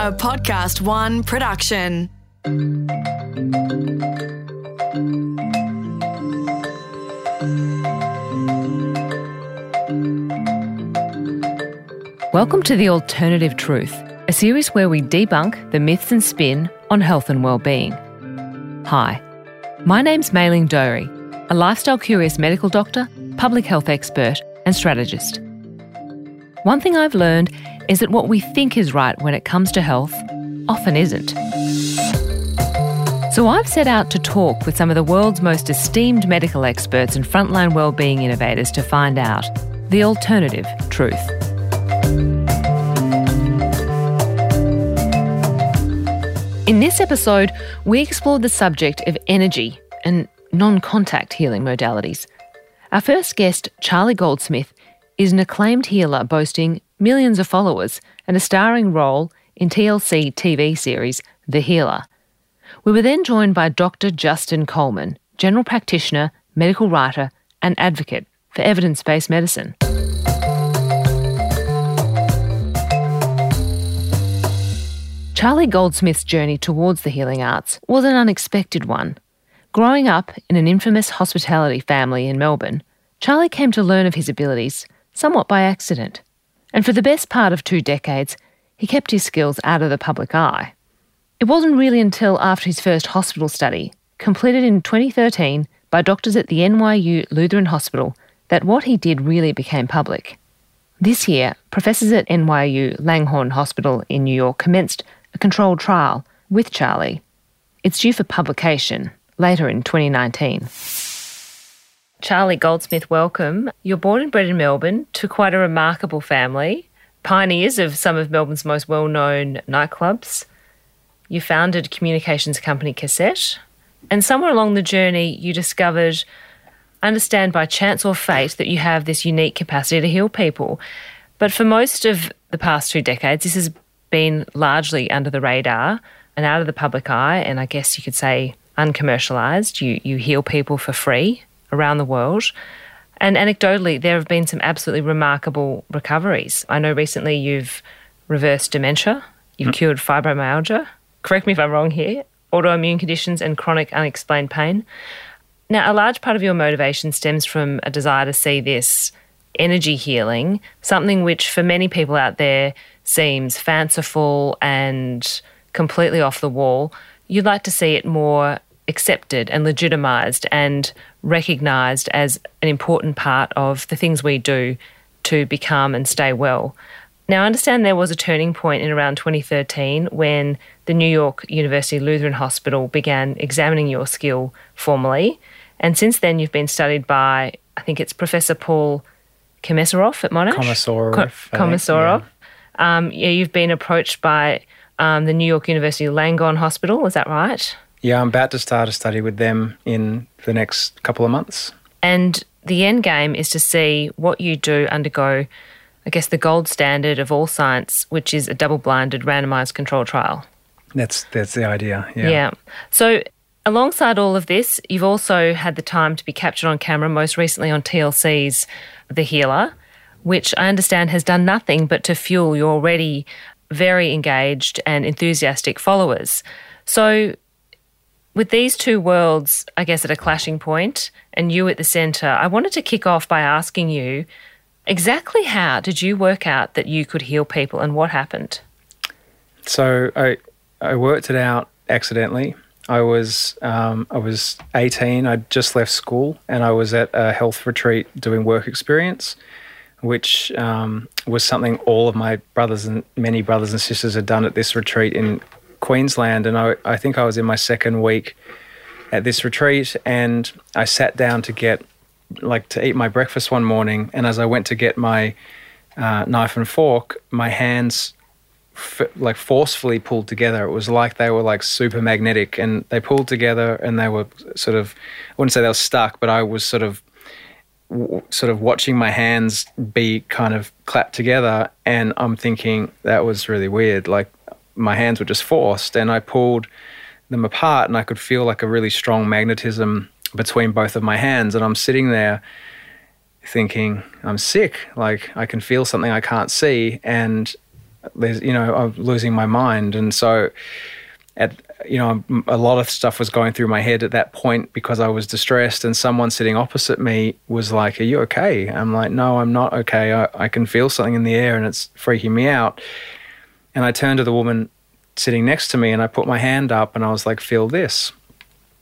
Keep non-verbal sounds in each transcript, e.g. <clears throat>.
a Podcast One production. Welcome to The Alternative Truth, a series where we debunk the myths and spin on health and well-being. Hi, my name's Mei-Ling Doery, a lifestyle curious medical doctor, public health expert, and strategist. One thing I've learned is that what we think is right when it comes to health often isn't. So I've set out to talk with some of the world's most esteemed medical experts and frontline well-being innovators to find out the alternative truth. In this episode, we explored the subject of energy and non contact healing modalities. Our first guest, Charlie Goldsmith, is an acclaimed healer boasting millions of followers and a starring role in TLC TV series The Healer. We were then joined by Dr. Justin Coleman, general practitioner, medical writer, and advocate for evidence based medicine. Charlie Goldsmith's journey towards the healing arts was an unexpected one. Growing up in an infamous hospitality family in Melbourne, Charlie came to learn of his abilities somewhat by accident. And for the best part of two decades, he kept his skills out of the public eye. It wasn't really until after his first hospital study, completed in 2013 by doctors at the NYU Lutheran Hospital, that what he did really became public. This year, professors at NYU Langone Hospital in New York commenced a controlled trial with Charlie. It's due for publication later in 2019. Charlie Goldsmith, welcome. You're born and bred in Melbourne to quite a remarkable family, pioneers of some of Melbourne's most well known nightclubs. You founded communications company Cassette, and somewhere along the journey, you discovered, understand by chance or fate, that you have this unique capacity to heal people. But for most of the past two decades, this has been largely under the radar and out of the public eye, and I guess you could say uncommercialized. You, you heal people for free around the world. And anecdotally, there have been some absolutely remarkable recoveries. I know recently you've reversed dementia, you've mm. cured fibromyalgia. Correct me if I'm wrong here autoimmune conditions and chronic unexplained pain. Now, a large part of your motivation stems from a desire to see this energy healing, something which for many people out there seems fanciful and completely off the wall, you'd like to see it more accepted and legitimised and recognised as an important part of the things we do to become and stay well. Now, I understand there was a turning point in around 2013 when the New York University Lutheran Hospital began examining your skill formally. And since then, you've been studied by, I think it's Professor Paul Komesaroff at Monash? Komesaroff. Komesaroff. Um, yeah, you've been approached by um, the New York University Langone Hospital, is that right? Yeah, I'm about to start a study with them in the next couple of months. And the end game is to see what you do undergo, I guess, the gold standard of all science, which is a double blinded randomized control trial. That's that's the idea. Yeah. Yeah. So alongside all of this, you've also had the time to be captured on camera, most recently on TLC's The Healer which I understand has done nothing but to fuel your already very engaged and enthusiastic followers. So, with these two worlds, I guess, at a clashing point, and you at the centre, I wanted to kick off by asking you exactly how did you work out that you could heal people and what happened? So, I, I worked it out accidentally. I was um, I was 18. I'd just left school, and I was at a health retreat doing work experience which um, was something all of my brothers and many brothers and sisters had done at this retreat in Queensland. And I, I think I was in my second week at this retreat, and I sat down to get like to eat my breakfast one morning. And as I went to get my uh, knife and fork, my hands f- like forcefully pulled together. It was like they were like super magnetic, and they pulled together, and they were sort of I wouldn't say they were stuck, but I was sort of sort of watching my hands be kind of clapped together and I'm thinking that was really weird like my hands were just forced and I pulled them apart and I could feel like a really strong magnetism between both of my hands and I'm sitting there thinking I'm sick like I can feel something I can't see and there's you know I'm losing my mind, and so at you know a lot of stuff was going through my head at that point because I was distressed, and someone sitting opposite me was like, "Are you okay?" I'm like, "No, I'm not okay. I, I can feel something in the air, and it's freaking me out." And I turned to the woman sitting next to me, and I put my hand up, and I was like, "Feel this."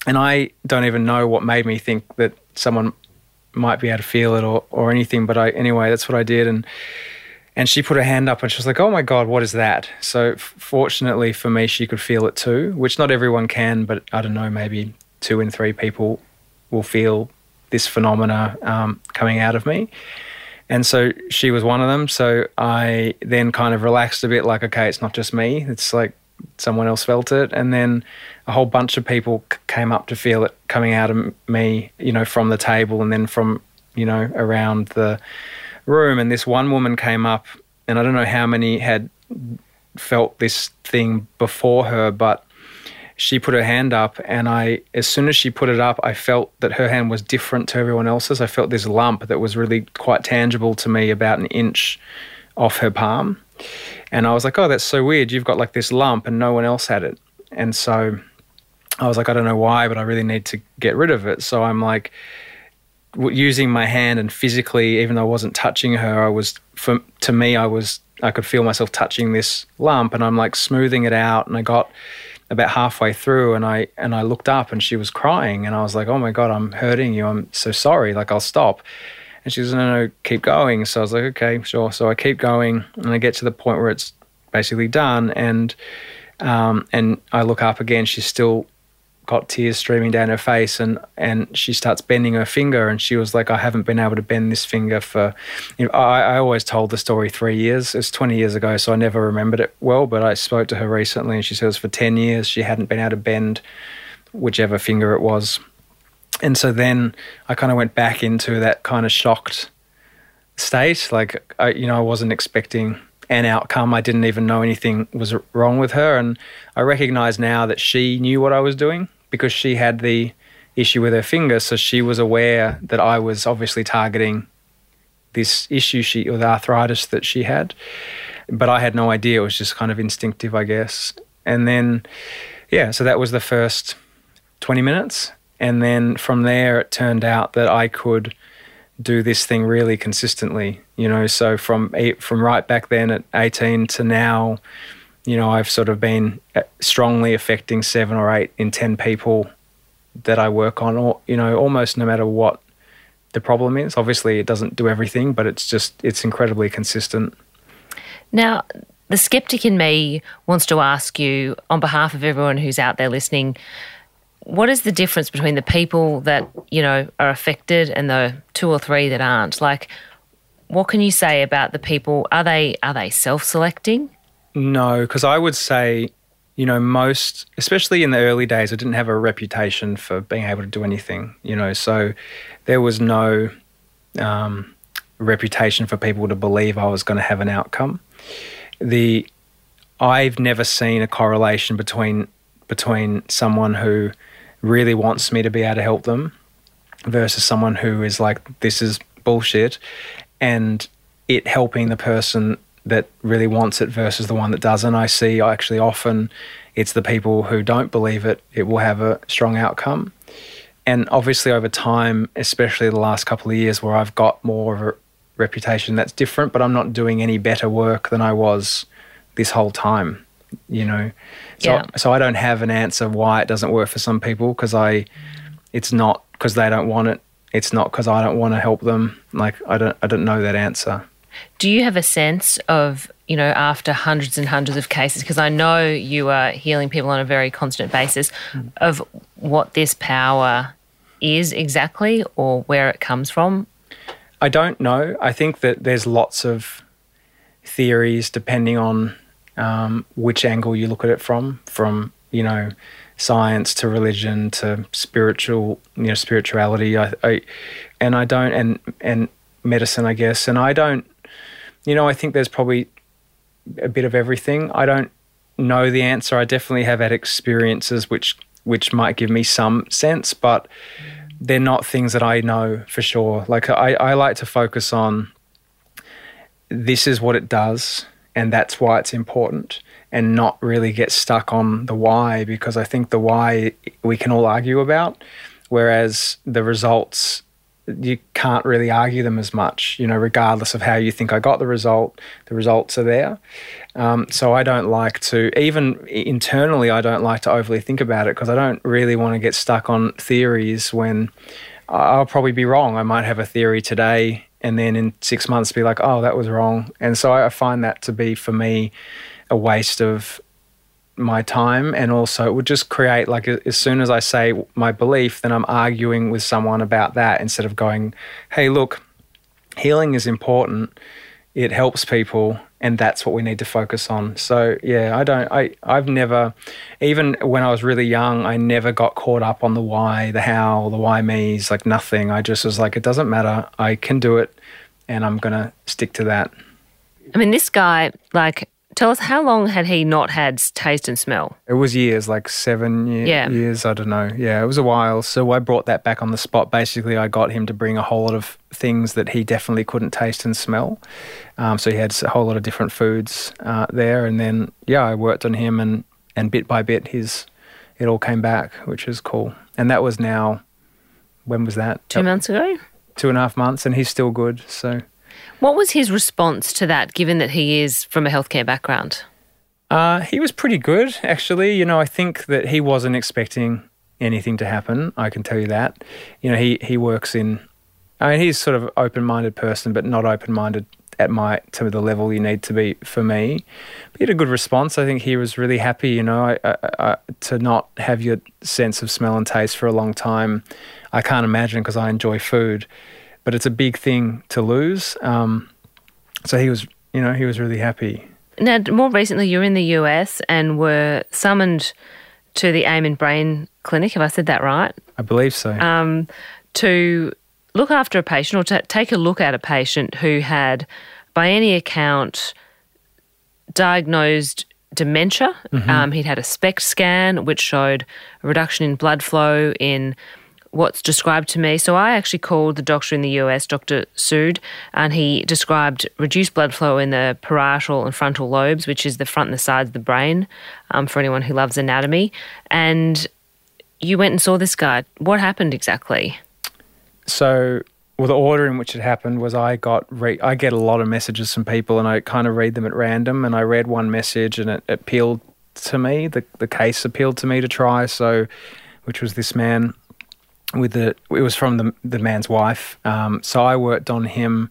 And I don't even know what made me think that someone might be able to feel it or, or anything. But I anyway, that's what I did, and and she put her hand up and she was like, "Oh my god, what is that?" So f- fortunately for me, she could feel it too, which not everyone can, but I don't know, maybe two in three people will feel this phenomena um, coming out of me. And so she was one of them. So I then kind of relaxed a bit, like, okay, it's not just me. It's like someone else felt it. And then a whole bunch of people c- came up to feel it coming out of me, you know, from the table and then from, you know, around the room. And this one woman came up, and I don't know how many had felt this thing before her, but she put her hand up and I as soon as she put it up I felt that her hand was different to everyone else's. I felt this lump that was really quite tangible to me about an inch off her palm. And I was like, "Oh, that's so weird. You've got like this lump and no one else had it." And so I was like, I don't know why, but I really need to get rid of it. So I'm like using my hand and physically, even though I wasn't touching her, I was, for, to me, I was, I could feel myself touching this lump and I'm like smoothing it out. And I got about halfway through and I, and I looked up and she was crying and I was like, oh my God, I'm hurting you. I'm so sorry. Like I'll stop. And she goes, no, no, keep going. So I was like, okay, sure. So I keep going and I get to the point where it's basically done. And, um, and I look up again, she's still got tears streaming down her face and and she starts bending her finger and she was like I haven't been able to bend this finger for you know, I, I always told the story three years it's 20 years ago so I never remembered it well but I spoke to her recently and she says for 10 years she hadn't been able to bend whichever finger it was and so then I kind of went back into that kind of shocked state like I you know I wasn't expecting an outcome. I didn't even know anything was wrong with her. And I recognize now that she knew what I was doing because she had the issue with her finger, so she was aware that I was obviously targeting this issue she or the arthritis that she had. But I had no idea. It was just kind of instinctive, I guess. And then, yeah, so that was the first 20 minutes. And then from there, it turned out that I could do this thing really consistently, you know. So from from right back then at 18 to now, you know, I've sort of been uh, strongly affecting seven or eight in 10 people that I work on, or, you know, almost no matter what the problem is. Obviously, it doesn't do everything, but it's just, it's incredibly consistent. Now, the skeptic in me wants to ask you, on behalf of everyone who's out there listening, what is the difference between the people that, you know, are affected and the two or three that aren't? Like, what can you say about the people? Are they are they self-selecting? No, because I would say, you know, most, especially in the early days, I didn't have a reputation for being able to do anything, you know, so there was no um, reputation for people to believe I was going to have an outcome. The I've never seen a correlation between between someone who really wants me to be able to help them versus someone who is like this is bullshit and it helping the person that really wants it versus the one that doesn't. I see actually often it's the people who don't believe it, it will have a strong outcome. And obviously, over time, especially the last couple of years where I've got more of a reputation, that's different, but I'm not doing any better work than I was this whole time, you know? So, yeah. so I don't have an answer why it doesn't work for some people because I, it's not because they don't want it. It's not because I don't want to help them. Like I don't, I don't know that answer. Do you have a sense of, you know, after hundreds and hundreds of cases, because I know you are healing people on a very constant basis, of what this power is exactly or where it comes from? I don't know. I think that there's lots of theories depending on um, which angle you look at it from, from, you know, science to religion to spiritual, you know, spirituality. I, I and I don't, and, and medicine, I guess. And I don't you know, I think there's probably a bit of everything. I don't know the answer. I definitely have had experiences which which might give me some sense, but they're not things that I know for sure. Like I, I like to focus on this is what it does and that's why it's important and not really get stuck on the why because I think the why we can all argue about whereas the results you can't really argue them as much, you know, regardless of how you think I got the result, the results are there. Um, so I don't like to, even internally, I don't like to overly think about it because I don't really want to get stuck on theories when I'll probably be wrong. I might have a theory today and then in six months be like, oh, that was wrong. And so I find that to be, for me, a waste of my time and also it would just create like as soon as i say my belief then i'm arguing with someone about that instead of going hey look healing is important. It helps people and that's what we need to focus on. So yeah i don't i i've never even when i was really young i never got caught up on the why the how the why me's like nothing. I just was like it doesn't matter. I can do it and i'm gonna stick to that. I mean this guy like Tell us how long had he not had taste and smell? It was years, like seven year, yeah. years. I don't know. Yeah, it was a while. So I brought that back on the spot. Basically, I got him to bring a whole lot of things that he definitely couldn't taste and smell. Um, so he had a whole lot of different foods uh, there, and then yeah, I worked on him, and and bit by bit, his it all came back, which is cool. And that was now, when was that? Two months ago. Two and a half months, and he's still good. So what was his response to that, given that he is from a healthcare background? Uh, he was pretty good, actually. You know, I think that he wasn't expecting anything to happen. I can tell you that. You know, he he works in. I mean, he's sort of open-minded person, but not open-minded at my to the level you need to be for me. But he had a good response. I think he was really happy. You know, I, I, I, to not have your sense of smell and taste for a long time. I can't imagine because I enjoy food but it's a big thing to lose. Um, so he was, you know, he was really happy. Now, more recently, you're in the US and were summoned to the Amen Brain Clinic. Have I said that right? I believe so. Um, to look after a patient or to take a look at a patient who had, by any account, diagnosed dementia. Mm-hmm. Um, he'd had a SPECT scan, which showed a reduction in blood flow in what's described to me. So I actually called the doctor in the US, Dr. Sood, and he described reduced blood flow in the parietal and frontal lobes, which is the front and the sides of the brain, um, for anyone who loves anatomy. And you went and saw this guy. What happened exactly? So, well, the order in which it happened was I got re- I get a lot of messages from people, and I kind of read them at random. And I read one message, and it, it appealed to me. The the case appealed to me to try. So, which was this man with the it was from the the man's wife. Um, so I worked on him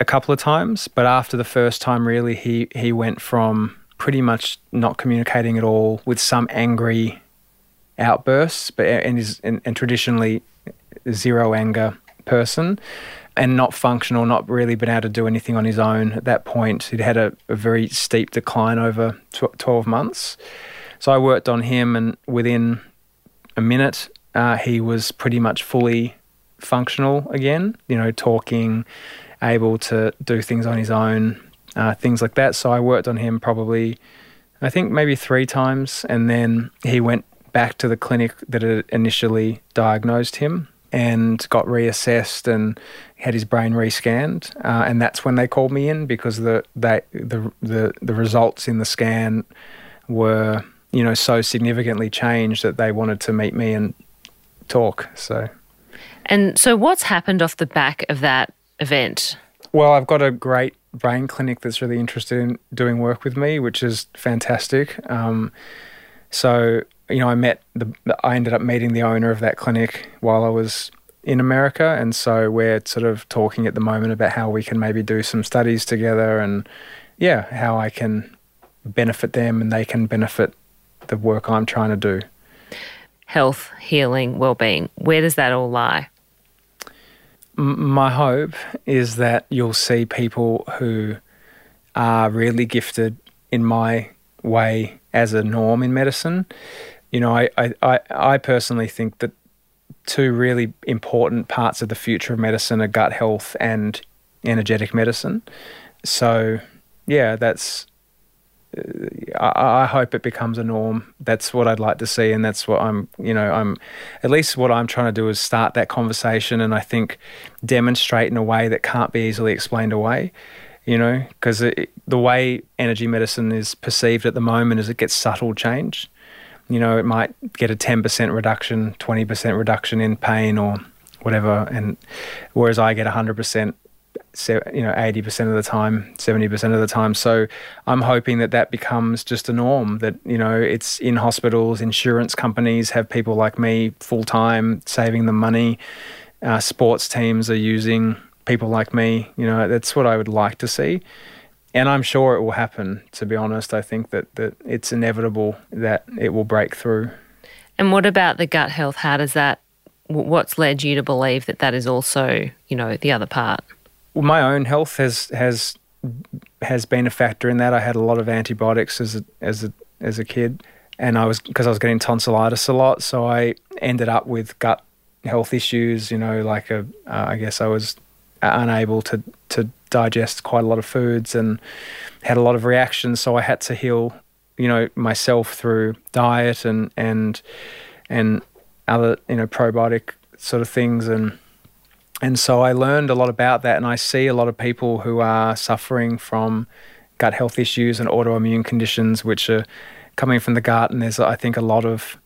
a couple of times, but after the first time, really, he he went from pretty much not communicating at all with some angry outbursts, but and is and, and traditionally zero anger person. And not functional, not really been able to do anything on his own at that point. He'd had a, a very steep decline over tw- 12 months. So I worked on him, and within a minute, uh, he was pretty much fully functional again, you know, talking, able to do things on his own, uh, things like that. So I worked on him probably, I think maybe three times. And then he went back to the clinic that had initially diagnosed him and got reassessed and had his brain rescanned. Uh, and that's when they called me in because the, they, the, the, the results in the scan were, you know, so significantly changed that they wanted to meet me and talk. So, and so what's happened off the back of that event? Well, I've got a great brain clinic that's really interested in doing work with me, which is fantastic. Um, so, you know, I met the, I ended up meeting the owner of that clinic while I was in America, and so we're sort of talking at the moment about how we can maybe do some studies together, and yeah, how I can benefit them and they can benefit the work I'm trying to do health, healing, well-being. Where does that all lie? My hope is that you'll see people who are really gifted in my way as a norm in medicine. You know, I, I, I personally think that two really important parts of the future of medicine are gut health and energetic medicine. So, yeah, that's I, hope it becomes a norm. That's what I'd like to see, and that's what I'm. You know, I'm at least what I'm trying to do is start that conversation, and I think demonstrate in a way that can't be easily explained away. you know, because the way energy medicine is perceived at the moment is it gets subtle change. You know, it might get a 10% reduction, 20% reduction in pain or whatever, and whereas I get 100% you know 80% of the time 70% of the time. So i'm hoping that that becomes just a norm that you know it's in hospitals insurance companies have people like me full time saving them money. Uh, sports teams are using people like me you know that's what i would like to see. And i'm sure it will happen to be honest. I think that that it's inevitable that it will break through. And what about the gut health? How does that what's led you to believe that that is also you know the other part my own health has has has been a factor in that. I had a lot of antibiotics as a as a as a kid, and I was because I was getting tonsillitis a lot, so I ended up with gut health issues. You know, like a uh, I guess I was unable to to digest quite a lot of foods and had a lot of reactions. So I had to heal, you know, myself through diet and and and other you know probiotic sort of things and and so I learned a lot about that, and I see a lot of people who are suffering from gut health issues and autoimmune conditions, which are coming from the gut. And there's, I think, a lot of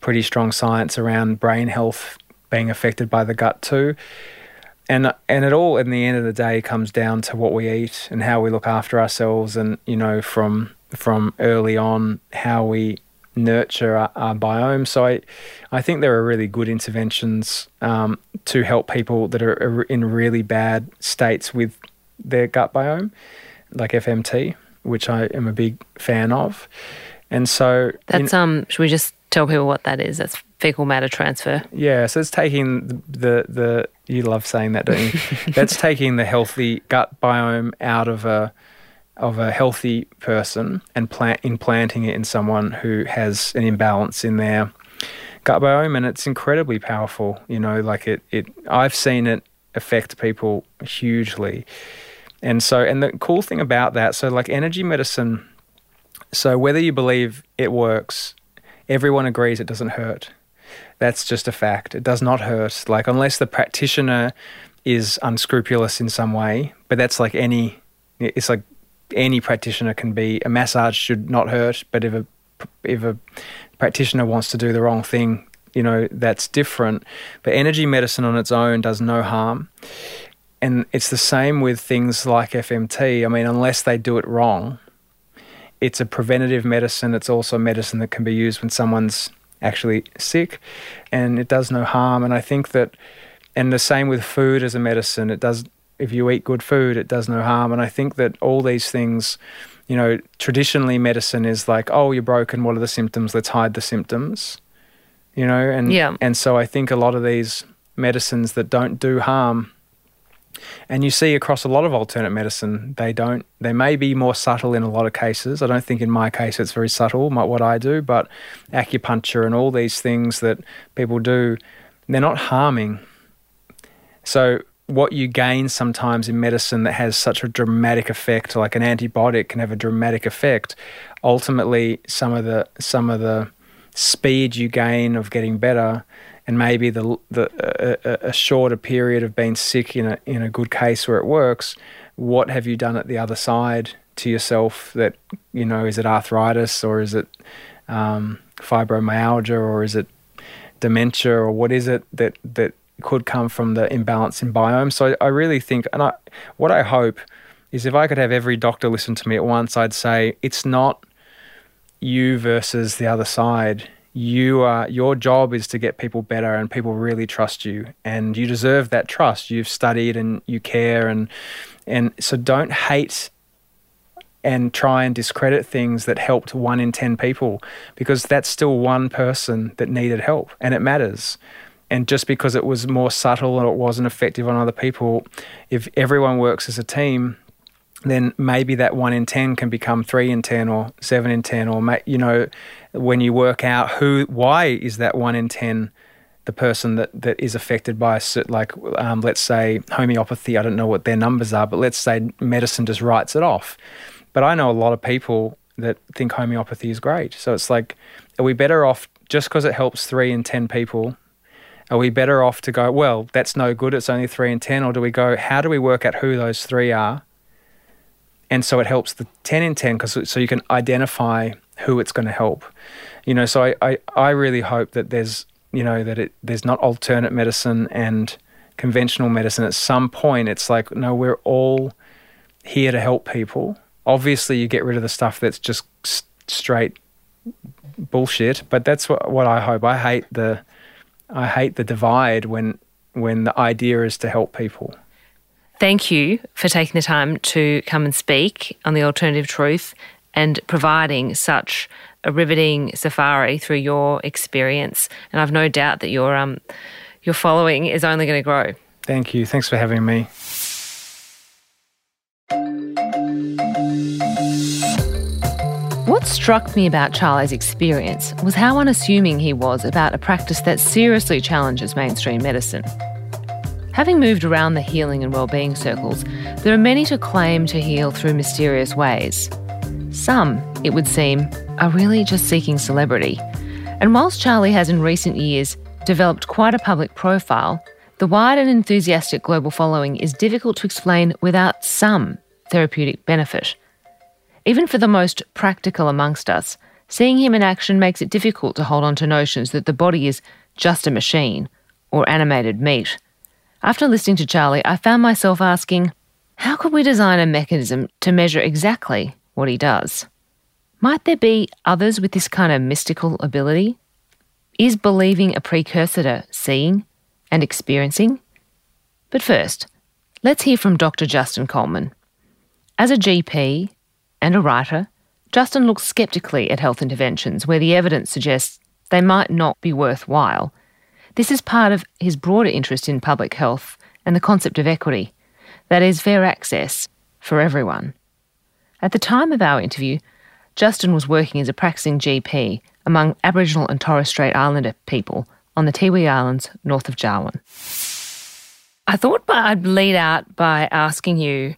pretty strong science around brain health being affected by the gut too. And and it all, in the end of the day, comes down to what we eat and how we look after ourselves, and you know, from from early on, how we nurture our, our, biome. So I, I think there are really good interventions um, to help people that are in really bad states with their gut biome, like FMT, which I am a big fan of. And so that's in, um. Should we just tell people what that is? That's fecal matter transfer. Yeah, so it's taking the the, the you love saying that, don't you? <laughs> that's taking the healthy gut biome out of a of a healthy person and plant implanting it in someone who has an imbalance in their gut biome and it's incredibly powerful you know like it it I've seen it affect people hugely. And so and the cool thing about that so like energy medicine so whether you believe it works everyone agrees it doesn't hurt. That's just a fact. It does not hurt like unless the practitioner is unscrupulous in some way but that's like any it's like any practitioner can be a massage should not hurt, but if a if a practitioner wants to do the wrong thing, you know that's different. But energy medicine on its own does no harm, and it's the same with things like FMT. I mean, unless they do it wrong, it's a preventative medicine. It's also medicine that can be used when someone's actually sick, and it does no harm. And I think that, and the same with food as a medicine, it does if you eat good food, it does no harm. And I think that all these things, you know, traditionally medicine is like, oh, you're broken. What are the symptoms? Let's hide the symptoms. You know, and yeah. and so I think a lot of these medicines that don't do harm, and you see across a lot of alternate medicine, they don't. They may be more subtle in a lot of cases. I don't think in my case it's very subtle what I do, but acupuncture and all these things that people do, they're not harming. So what you gain sometimes in medicine that has such a dramatic effect, like an antibiotic can have a dramatic effect. Ultimately, some of the some of the speed you gain of getting better, and maybe the the a, a shorter period of being sick in a in a good case where it works. What have you done at the other side to yourself? That you know, is it arthritis or is it um, fibromyalgia or is it dementia or what is it that that could come from the imbalance in biome. So I, really think, and I, what I hope is if I could have every doctor listen to me at once, I'd say it's not you versus the other side. You are your job is to get people better, and people really trust you, and you deserve that trust. You've studied and you care, and and so don't hate and try and discredit things that helped one in 10 people because that's still one person that needed help and it matters and just because it was more subtle and it wasn't effective on other people, if everyone works as a team, then maybe that one in 10 can become three in 10 or seven in 10 or you know when you work out who why is that one in 10 the person that, that is affected by like um, let's say homeopathy i don't know what their numbers are but let's say medicine just writes it off. But i know a lot of people that think homeopathy is great. So it's like are we better off just because it helps three in 10 people are we better off to go, well, that's no good, it's only three and 10? Or do we go, how do we work out who those three are and so it helps the 10 in 10 because so you can identify who it's going to help. You know, so I, I, I really hope that there's you know that it there's not alternate medicine and conventional medicine. At some point, it's like no, we're all here to help people. Obviously, you get rid of the stuff that's just straight bullshit. But that's what, what I hope. I hate the I hate the divide when when the idea is to help people. Thank you for taking the time to come and speak on the alternative truth and providing such a riveting safari through your experience. And I've no doubt that your um your following is only going to grow. Thank you. Thanks for having me. What struck me about Charlie's experience was how unassuming he was about a practice that seriously challenges mainstream medicine. Having moved around the healing and well-being circles, there are many to claim to heal through mysterious ways. Some, it would seem, are really just seeking celebrity. And whilst Charlie has in recent years developed quite a public profile, the wide and enthusiastic global following is difficult to explain without some therapeutic benefit. Even for the most practical amongst us, seeing him in action makes it difficult to hold on to notions that the body is just a machine or animated meat. After listening to Charlie, I found myself asking, how could we design a mechanism to measure exactly what he does? Might there be others with this kind of mystical ability? Is believing a precursor to seeing and experiencing? But first, let's hear from Dr. Justin Coleman. As a GP and a writer, Justin looks skeptically at health interventions where the evidence suggests they might not be worthwhile. This is part of his broader interest in public health and the concept of equity that is, fair access for everyone. At the time of our interview, Justin was working as a practicing GP among Aboriginal and Torres Strait Islander people on the Tiwi Islands north of Darwin. I thought I'd lead out by asking you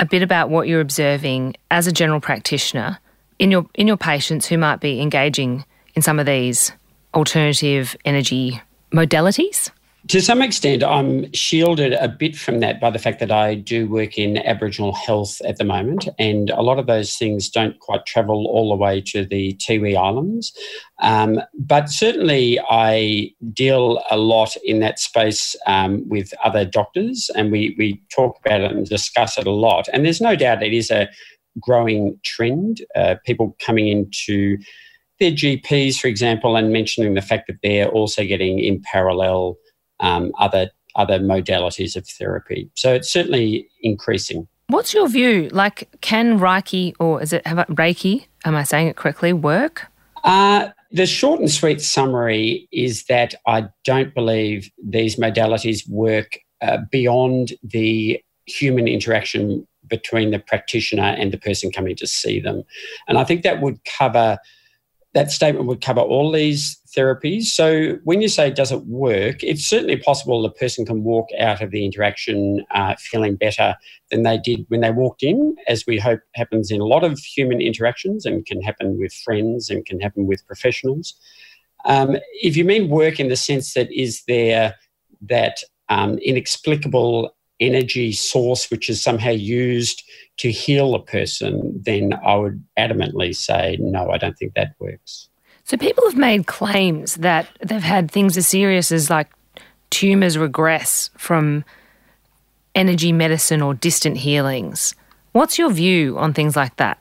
a bit about what you're observing as a general practitioner in your in your patients who might be engaging in some of these alternative energy modalities? To some extent, I'm shielded a bit from that by the fact that I do work in Aboriginal health at the moment, and a lot of those things don't quite travel all the way to the Tiwi Islands. Um, but certainly, I deal a lot in that space um, with other doctors, and we, we talk about it and discuss it a lot. And there's no doubt it is a growing trend, uh, people coming into their GPs, for example, and mentioning the fact that they're also getting in parallel um, other other modalities of therapy. So it's certainly increasing. What's your view? Like, can Reiki or is it Reiki? Am I saying it correctly? Work? Uh, the short and sweet summary is that I don't believe these modalities work uh, beyond the human interaction between the practitioner and the person coming to see them. And I think that would cover that statement would cover all these therapies. So when you say does it work, it's certainly possible the person can walk out of the interaction uh, feeling better than they did when they walked in, as we hope happens in a lot of human interactions and can happen with friends and can happen with professionals. Um, if you mean work in the sense that is there that um, inexplicable energy source which is somehow used to heal a person, then I would adamantly say, no, I don't think that works. So people have made claims that they've had things as serious as like tumours regress from energy medicine or distant healings. What's your view on things like that?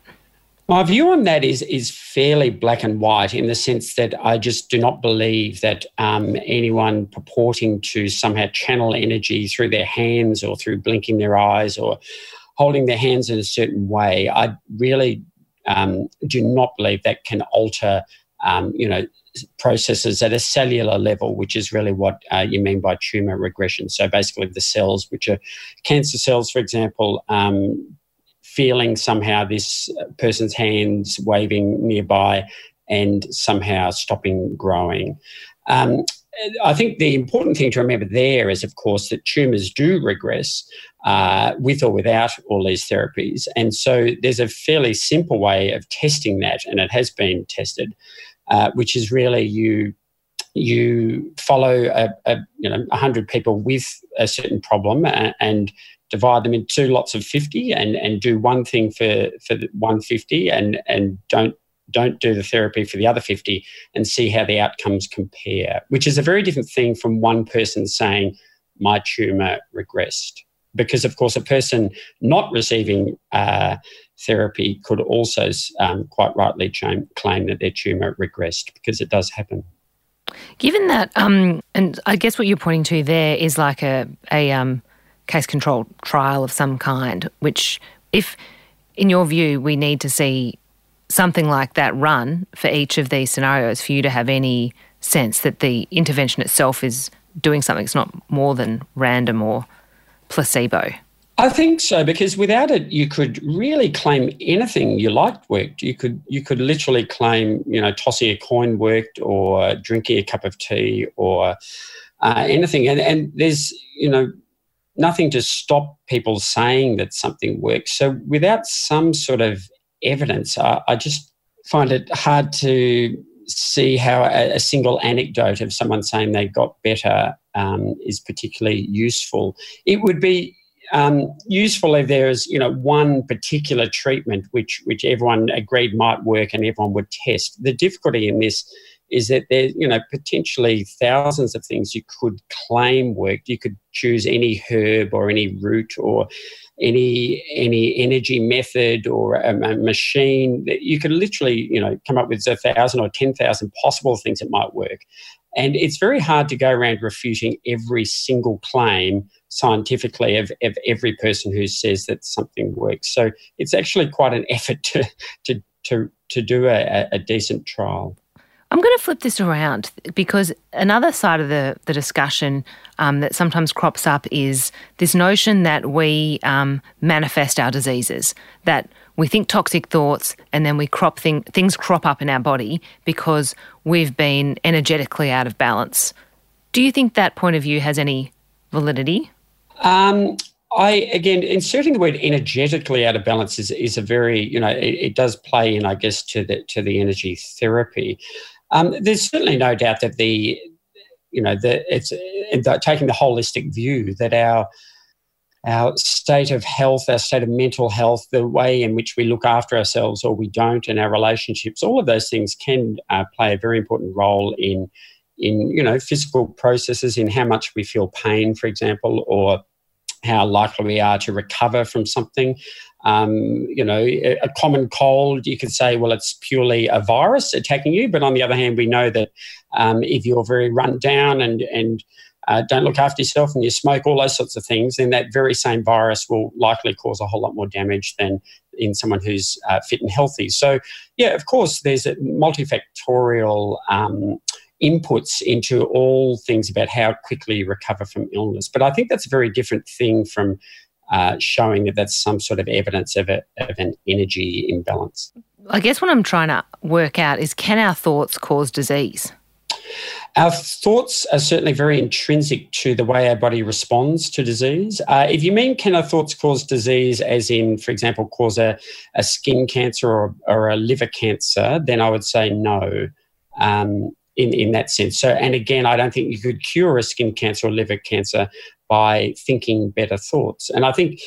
My view on that is is fairly black and white in the sense that I just do not believe that um, anyone purporting to somehow channel energy through their hands or through blinking their eyes or holding their hands in a certain way. I really um, do not believe that can alter, um, you know, processes at a cellular level, which is really what uh, you mean by tumor regression. So basically, the cells, which are cancer cells, for example, um, feeling somehow this person's hands waving nearby and somehow stopping growing. Um, I think the important thing to remember there is, of course, that tumours do regress uh, with or without all these therapies. And so there's a fairly simple way of testing that, and it has been tested, uh, which is really you you follow a, a you know 100 people with a certain problem and, and divide them into lots of 50 and, and do one thing for, for 150 and, and don't don't do the therapy for the other 50 and see how the outcomes compare, which is a very different thing from one person saying, my tumour regressed. Because, of course, a person not receiving uh, therapy could also um, quite rightly claim that their tumour regressed because it does happen. Given that, um, and I guess what you're pointing to there is like a, a um, case control trial of some kind, which, if in your view, we need to see something like that run for each of these scenarios for you to have any sense that the intervention itself is doing something. It's not more than random or placebo. I think so because without it, you could really claim anything you liked worked. You could you could literally claim you know tossing a coin worked or drinking a cup of tea or uh, anything. And and there's you know nothing to stop people saying that something works. So without some sort of evidence, I, I just find it hard to see how a, a, single anecdote of someone saying they got better um, is particularly useful. It would be um, useful if there is, you know, one particular treatment which which everyone agreed might work and everyone would test. The difficulty in this is that there, you know, potentially thousands of things you could claim worked. You could choose any herb or any root or any any energy method or a, a machine. You could literally, you know, come up with a thousand or ten thousand possible things that might work. And it's very hard to go around refuting every single claim scientifically of, of every person who says that something works. So it's actually quite an <laughs> effort to to to, to do a, a decent trial. I'm going to flip this around because another side of the, the discussion um, that sometimes crops up is this notion that we um, manifest our diseases, that we think toxic thoughts and then we crop thing, things crop up in our body because we've been energetically out of balance. Do you think that point of view has any validity? Um, I again inserting the word energetically out of balance is, is a very you know it, it, does play in I guess to the to the energy therapy. Um, there's certainly no doubt that the, you know, the, it's the, taking the holistic view that our our state of health, our state of mental health, the way in which we look after ourselves or we don't, and our relationships, all of those things can uh, play a very important role in in you know physical processes, in how much we feel pain, for example, or how likely we are to recover from something. Um, you know, a common cold, you could say, well, it's purely a virus attacking you. But on the other hand, we know that um, if you're very run down and, and uh, don't look after yourself and you smoke, all those sorts of things, then that very same virus will likely cause a whole lot more damage than in someone who's uh, fit and healthy. So, yeah, of course, there's a multifactorial um, inputs into all things about how quickly you recover from illness. But I think that's a very different thing from uh, showing that that's some sort of evidence of, a, of an energy imbalance. I guess what I'm trying to work out is can our thoughts cause disease? Our thoughts are certainly very intrinsic to the way our body responds to disease. Uh, if you mean can our thoughts cause disease, as in, for example, cause a, a skin cancer or, or a liver cancer, then I would say no. Um, in, in that sense. So, and again, I don't think you could cure a skin cancer or liver cancer by thinking better thoughts. And I think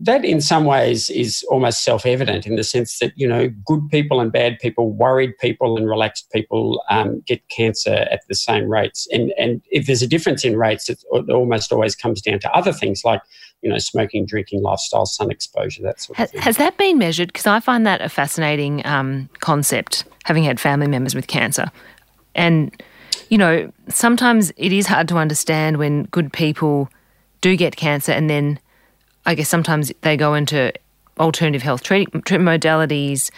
that in some ways is almost self-evident in the sense that you know good people and bad people worried people and relaxed people um, get cancer at the same rates. And and if there's a difference in rates it almost always comes down to other things like you know smoking drinking lifestyle sun exposure that sort of thing. has that been measured? Because i find that a fascinating um, concept having had family members with cancer. And you know, sometimes it is hard to understand when good people do get cancer and then I guess sometimes they go into alternative health treatment, treatment modalities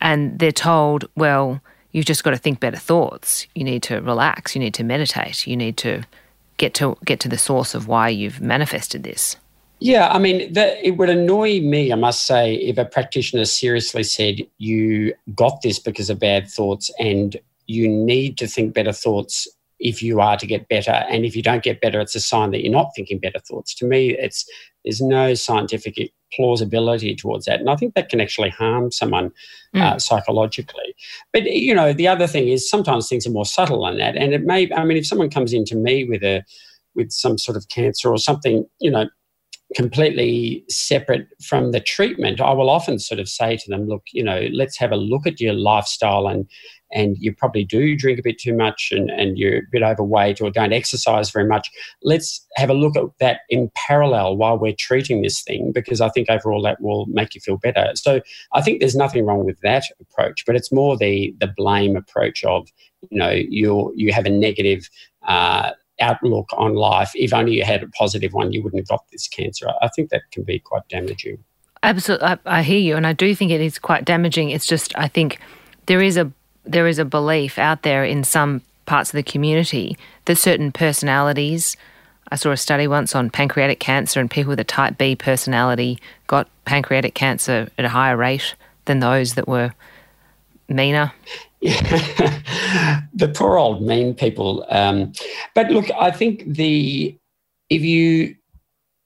and they're told, well, you've just got to think better thoughts. You need to relax. You need to meditate. You need to get to get to the source of why you've manifested this. Yeah, I mean, that, it would annoy me, I must say, if a practitioner seriously said, You got this because of bad thoughts, and you need to think better thoughts if you are to get better. And if you don't get better, it's a sign that you're not thinking better thoughts. To me, it's There's no scientific plausibility towards that. And I think that can actually harm someone mm. uh, psychologically. But, you know, the other thing is sometimes things are more subtle than that. And it may, I mean, if someone comes into me with a, with some sort of cancer or something, you know, completely separate from the treatment, I will often sort of say to them, look, you know, let's have a look at your lifestyle and and you probably do drink a bit too much and, and you're a bit overweight or don't exercise very much. Let's have a look at that in parallel while we're treating this thing because I think overall that will make you feel better. So I think there's nothing wrong with that approach, but it's more the the blame approach of, you know, you you have a negative uh, outlook on life. If only you had a positive one, you wouldn't have got this cancer. I think that can be quite damaging. Absolutely, I, I hear you, and I do think it is quite damaging. It's just I think there is a there is a belief out there in some parts of the community that certain personalities. I saw a study once on pancreatic cancer, and people with a type B personality got pancreatic cancer at a higher rate than those that were meaner. <laughs> the poor old mean people. Um, but look, I think the if you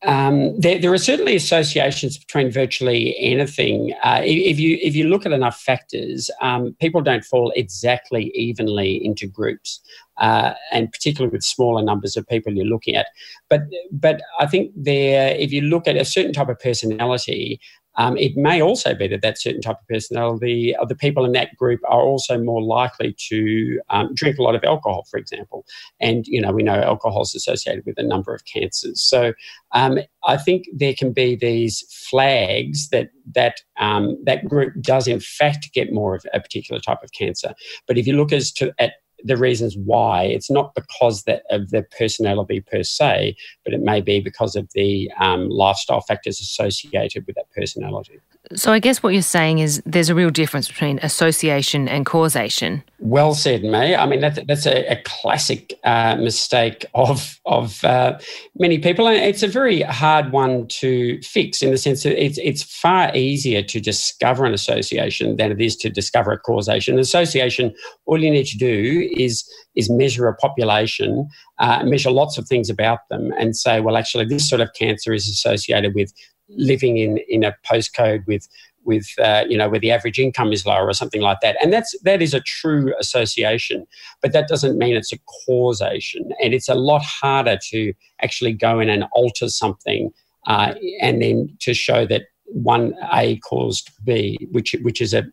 um, there, there, are certainly associations between virtually anything. Uh, if you if you look at enough factors, um, people don't fall exactly evenly into groups, uh, and particularly with smaller numbers of people you're looking at. But but I think there, if you look at a certain type of personality, um, it may also be that that certain type of personality, the people in that group, are also more likely to um, drink a lot of alcohol, for example. And you know, we know alcohol is associated with a number of cancers. So um, I think there can be these flags that that um, that group does in fact get more of a particular type of cancer. But if you look as to at the reasons why. It's not because of their personality per se, but it may be because of the um, lifestyle factors associated with that personality. So I guess what you're saying is there's a real difference between association and causation. Well said, May. I mean that's that's a, a classic uh, mistake of of uh, many people, and it's a very hard one to fix in the sense that it's it's far easier to discover an association than it is to discover a causation. association, all you need to do is is measure a population, uh, measure lots of things about them, and say, well, actually, this sort of cancer is associated with living in in a postcode with with uh, you know where the average income is lower or something like that and that's that is a true association but that doesn't mean it's a causation and it's a lot harder to actually go in and alter something uh, and then to show that one A caused B, which which is a,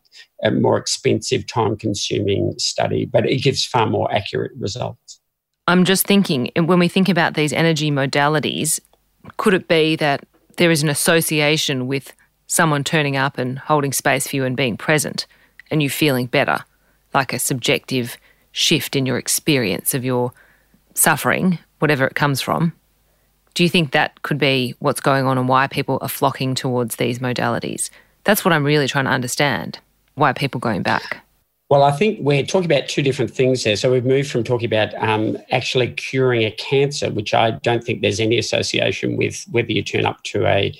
a more expensive, time consuming study, but it gives far more accurate results. I'm just thinking when we think about these energy modalities, could it be that there is an association with someone turning up and holding space for you and being present and you feeling better, like a subjective shift in your experience of your suffering, whatever it comes from. Do you think that could be what's going on and why people are flocking towards these modalities? That's what I'm really trying to understand. Why are people going back? Well, I think we're talking about two different things there. So we've moved from talking about um, actually curing a cancer, which I don't think there's any association with whether you turn up to a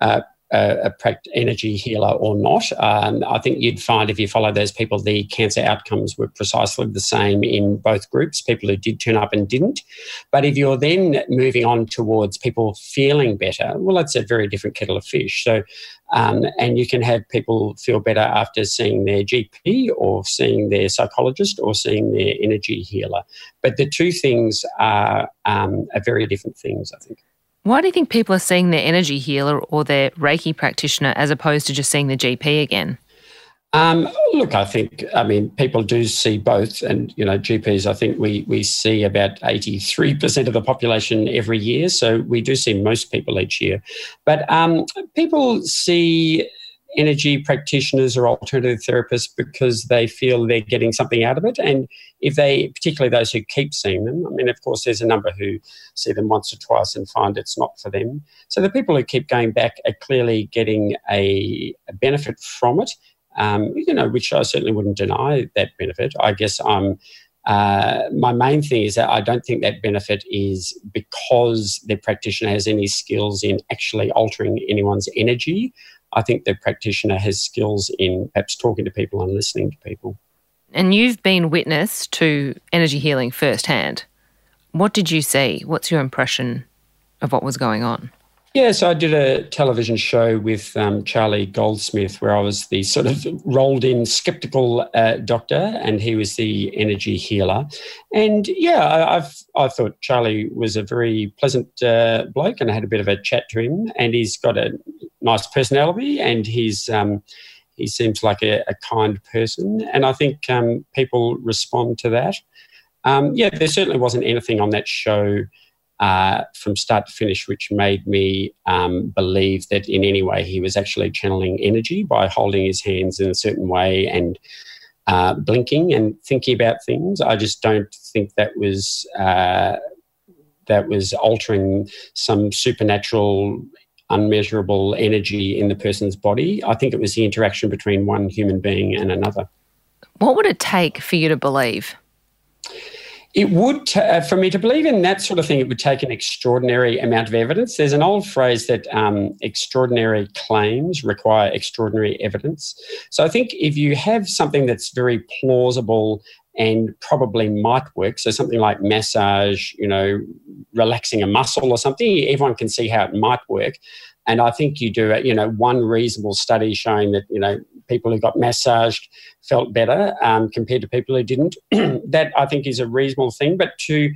uh, a, a energy healer or not. Um, I think you'd find if you follow those people, the cancer outcomes were precisely the same in both groups, people who did turn up and didn't. But if you're then moving on towards people feeling better, well, that's a very different kettle of fish. So, um, and you can have people feel better after seeing their GP or seeing their psychologist or seeing their energy healer. But the two things are, um, are very different things, I think. Why do you think people are seeing their energy healer or their Reiki practitioner as opposed to just seeing the GP again? Um, look, I think, I mean, people do see both. And, you know, GPs, I think we, we see about 83% of the population every year. So we do see most people each year. But um, people see energy practitioners or alternative therapists because they feel they're getting something out of it. And if they, particularly those who keep seeing them, I mean, of course, there's a number who see them once or twice and find it's not for them. So the people who keep going back are clearly getting a, a benefit from it. Um, you know, which I certainly wouldn't deny that benefit. I guess I'm uh, my main thing is that I don't think that benefit is because the practitioner has any skills in actually altering anyone's energy. I think the practitioner has skills in perhaps talking to people and listening to people. And you've been witness to energy healing firsthand. What did you see? What's your impression of what was going on? Yeah, so I did a television show with um, Charlie Goldsmith where I was the sort of rolled in skeptical uh, doctor and he was the energy healer. And yeah, I, have I thought Charlie was a very pleasant uh, bloke and I had a bit of a chat to him. And he's got a nice personality and he's. Um, he seems like a, a, kind person, and I think um, people respond to that. Um, yeah, there certainly wasn't anything on that show uh, from start to finish, which made me um, believe that in any way he was actually channeling energy by holding his hands in a certain way and uh, blinking and thinking about things. I just don't think that was uh, that was altering some supernatural, unmeasurable energy in the person's body. I think it was the interaction between one human being and another. What would it take for you to believe? It would, t- uh, for me to believe in that sort of thing, it would take an extraordinary amount of evidence. There's an old phrase that um, extraordinary claims require extraordinary evidence. So I think if you have something that's very plausible and probably might work, so something like massage, you know, relaxing a muscle or something, everyone can see how it might work. And I think you do, you know, one reasonable study showing that, you know, people who got massaged felt better um, compared to people who didn't. <clears throat> that I think is a reasonable thing. But to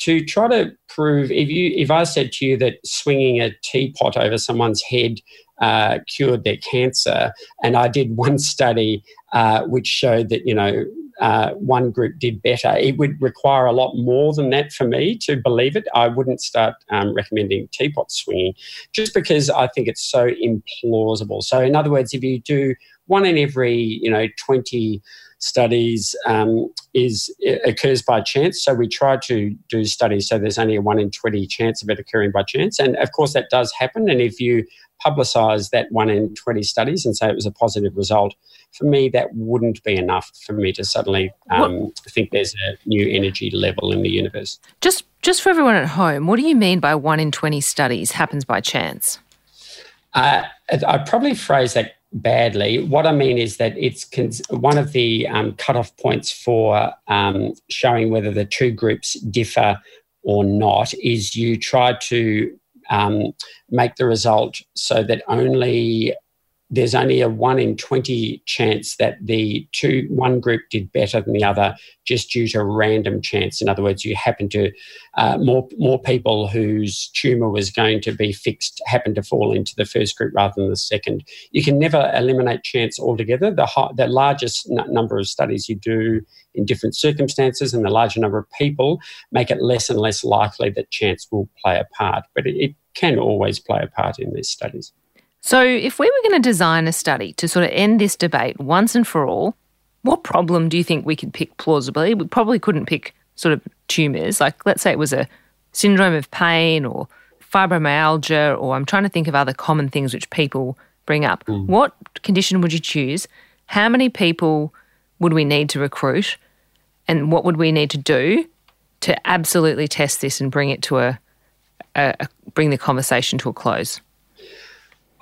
to try to prove if you if I said to you that swinging a teapot over someone's head uh, cured their cancer, and I did <laughs> one study uh, which showed that you know uh, one group did better. It would require a lot more than that for me to believe it. I wouldn't start um, recommending teapot swinging just because I think it's so implausible. So, in other words, if you do one in every you know 20 studies um, is occurs by chance. So we try to do studies so there's only a one in 20 chance of it occurring by chance. And of course, that does happen. And if you publicise that one in 20 studies and say it was a positive result, for me, that wouldn't be enough for me to suddenly um, think there's a new energy level in the universe. Just, just for everyone at home, what do you mean by one in 20 studies happens by chance? Uh, I'd probably phrase that badly. What I mean is that it's cons- one of the um, cutoff points for um, showing whether the two groups differ or not is you try to um, make the result so that only there's only a one in 20 chance that the two one group did better than the other just due to random chance. In other words you happen to uh, more more people whose tumor was going to be fixed happen to fall into the first group rather than the second. You can never eliminate chance altogether. The the largest n- number of studies you do in different circumstances and the larger number of people make it less and less likely that chance will play a part but it, it can always play a part in these studies so, if we were going to design a study to sort of end this debate once and for all, what problem do you think we could pick plausibly? We probably couldn't pick sort of tumours. Like, let's say it was a syndrome of pain or fibromyalgia, or I'm trying to think of other common things which people bring up. Mm. What condition would you choose? How many people would we need to recruit? And what would we need to do to absolutely test this and bring it to a, a, a bring the conversation to a close?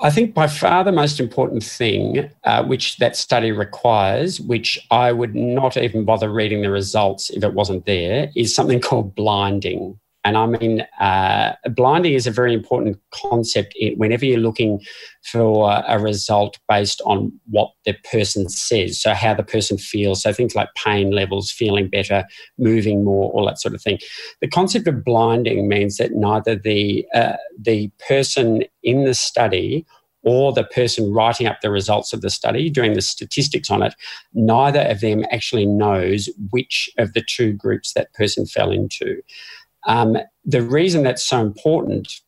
I think by far the most important thing, uh, which that study requires, which I would not even bother reading the results if it wasn't there, is something called blinding. And I mean, uh, blinding is a very important concept whenever you're looking for a result based on what the person says. So, how the person feels. So, things like pain levels, feeling better, moving more, all that sort of thing. The concept of blinding means that neither the, uh, the person in the study or the person writing up the results of the study, doing the statistics on it, neither of them actually knows which of the two groups that person fell into. Um, the reason that's so important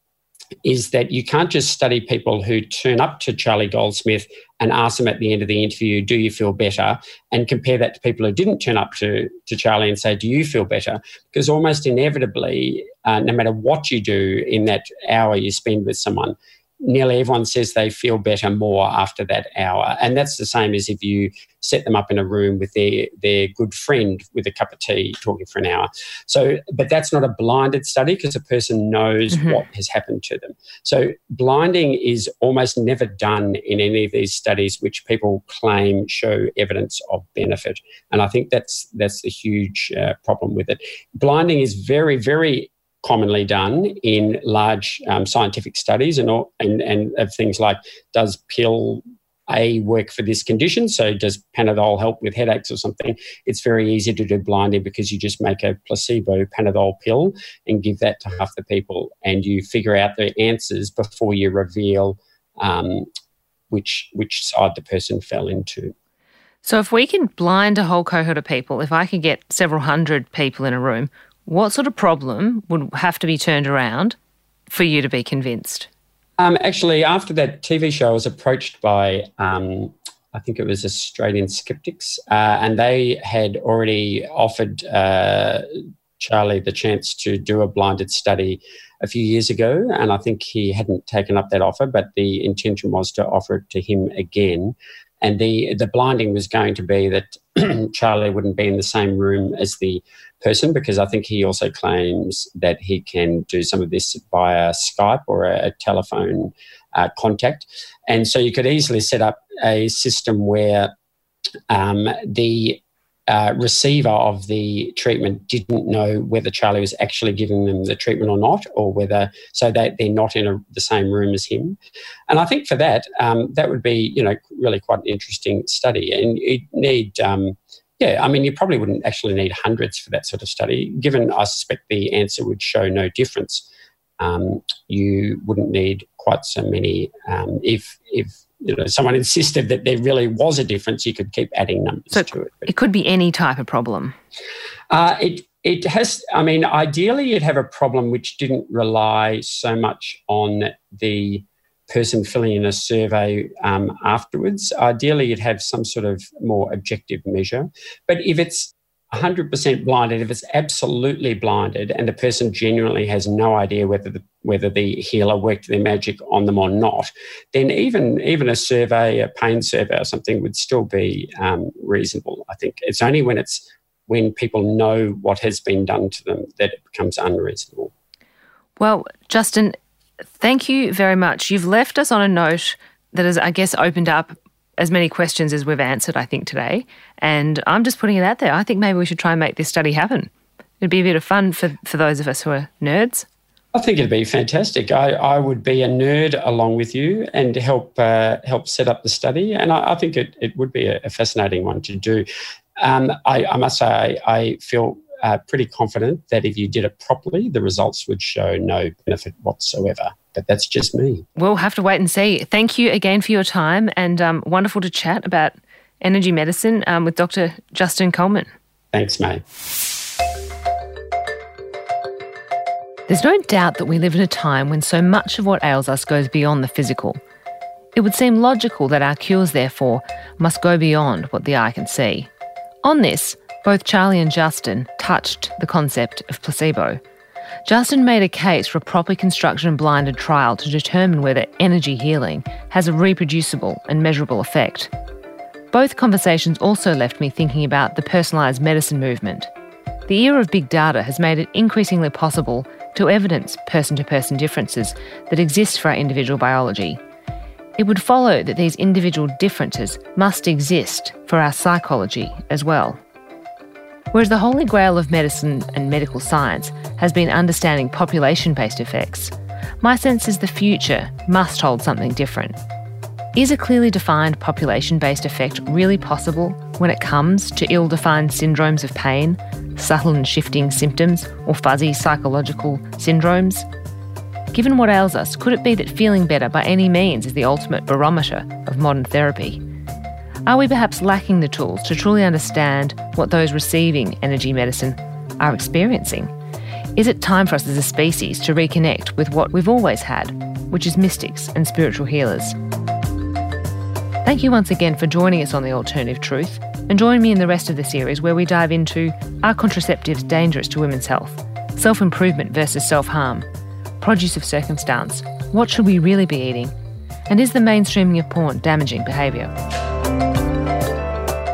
is that you can't just study people who turn up to Charlie Goldsmith and ask them at the end of the interview, Do you feel better? and compare that to people who didn't turn up to, to Charlie and say, Do you feel better? Because almost inevitably, uh, no matter what you do in that hour you spend with someone, nearly everyone says they feel better more after that hour. And that's the same as if you set them up in a room with their, their good friend with a cup of tea talking for an hour. So, but that's not a blinded study because a person knows mm-hmm. what has happened to them. So, blinding is almost never done in any of these studies which people claim show evidence of benefit. And I think that's, that's the huge uh, problem with it. Blinding is very, very commonly done in large um, scientific studies and, all, and, and of things like does pill A work for this condition? So does Panadol help with headaches or something? It's very easy to do blindly because you just make a placebo Panadol pill and give that to half the people and you figure out the answers before you reveal um, which, which side the person fell into. So, if we can blind a whole cohort of people, if I could get several hundred people in a room, what sort of problem would have to be turned around for you to be convinced? Um, actually, after that TV show, I was approached by, um, I think it was Australian Skeptics, uh, and they had already offered uh, Charlie the chance to do a blinded study a few years ago. And I think he hadn't taken up that offer, but the intention was to offer it to him again. And the, the blinding was going to be that <clears throat> Charlie wouldn't be in the same room as the person because I think he also claims that he can do some of this via Skype or a, a telephone uh, contact. And so you could easily set up a system where um, the uh, receiver of the treatment didn't know whether Charlie was actually giving them the treatment or not, or whether so that they're not in a, the same room as him. And I think for that, um, that would be you know really quite an interesting study, and you need. Um, yeah, I mean, you probably wouldn't actually need hundreds for that sort of study. Given I suspect the answer would show no difference, um, you wouldn't need quite so many. Um, if if you know, someone insisted that there really was a difference, you could keep adding numbers so to it. It could be any type of problem. Uh, it it has. I mean, ideally, you'd have a problem which didn't rely so much on the person filling in a survey um, afterwards. Ideally, you'd have some sort of more objective measure. But if it's 100% blinded, if it's absolutely blinded and the person genuinely has no idea whether the, whether the healer worked their magic on them or not, then even, even a survey, a pain survey or something would still be um, reasonable. I think it's only when it's when people know what has been done to them that it becomes unreasonable. Well, Justin, thank you very much. You've left us on a note that has, I guess, opened up as many questions as we've answered, I think, today. And I'm just putting it out there. I think maybe we should try and make this study happen. It'd be a bit of fun for, for those of us who are nerds. I think it'd be fantastic. I, I would be a nerd along with you and help uh, help set up the study. And I, I think it, it would be a, a fascinating one to do. Um, I, I, must say, I, I feel uh, pretty confident that if you did it properly, the results would show no benefit whatsoever. But that's just me. We'll have to wait and see. Thank you again for your time and um, wonderful to chat about energy medicine um, with Dr. Justin Coleman. Thanks, mate. There's no doubt that we live in a time when so much of what ails us goes beyond the physical. It would seem logical that our cures, therefore, must go beyond what the eye can see. On this, both Charlie and Justin touched the concept of placebo. Justin made a case for a properly constructed and blinded trial to determine whether energy healing has a reproducible and measurable effect. Both conversations also left me thinking about the personalised medicine movement. The era of big data has made it increasingly possible to evidence person to person differences that exist for our individual biology. It would follow that these individual differences must exist for our psychology as well. Whereas the holy grail of medicine and medical science has been understanding population based effects, my sense is the future must hold something different. Is a clearly defined population based effect really possible when it comes to ill defined syndromes of pain, subtle and shifting symptoms, or fuzzy psychological syndromes? Given what ails us, could it be that feeling better by any means is the ultimate barometer of modern therapy? Are we perhaps lacking the tools to truly understand what those receiving energy medicine are experiencing? Is it time for us as a species to reconnect with what we've always had, which is mystics and spiritual healers? Thank you once again for joining us on The Alternative Truth, and join me in the rest of the series where we dive into Are contraceptives dangerous to women's health? Self improvement versus self harm? Produce of circumstance? What should we really be eating? And is the mainstreaming of porn damaging behaviour?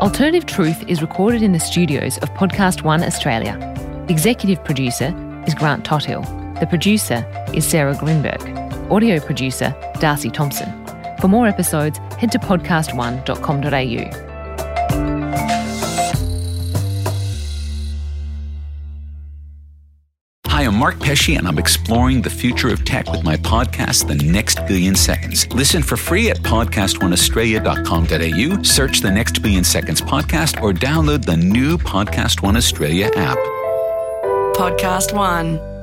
Alternative Truth is recorded in the studios of Podcast One Australia. The executive producer is Grant Tothill. The producer is Sarah Greenberg. Audio producer Darcy Thompson. For more episodes, head to podcastone.com.au. Hi, I'm Mark Pesce, and I'm exploring the future of tech with my podcast, The Next Billion Seconds. Listen for free at podcastoneaustralia.com.au, search the Next Billion Seconds podcast, or download the new Podcast One Australia app. Podcast One.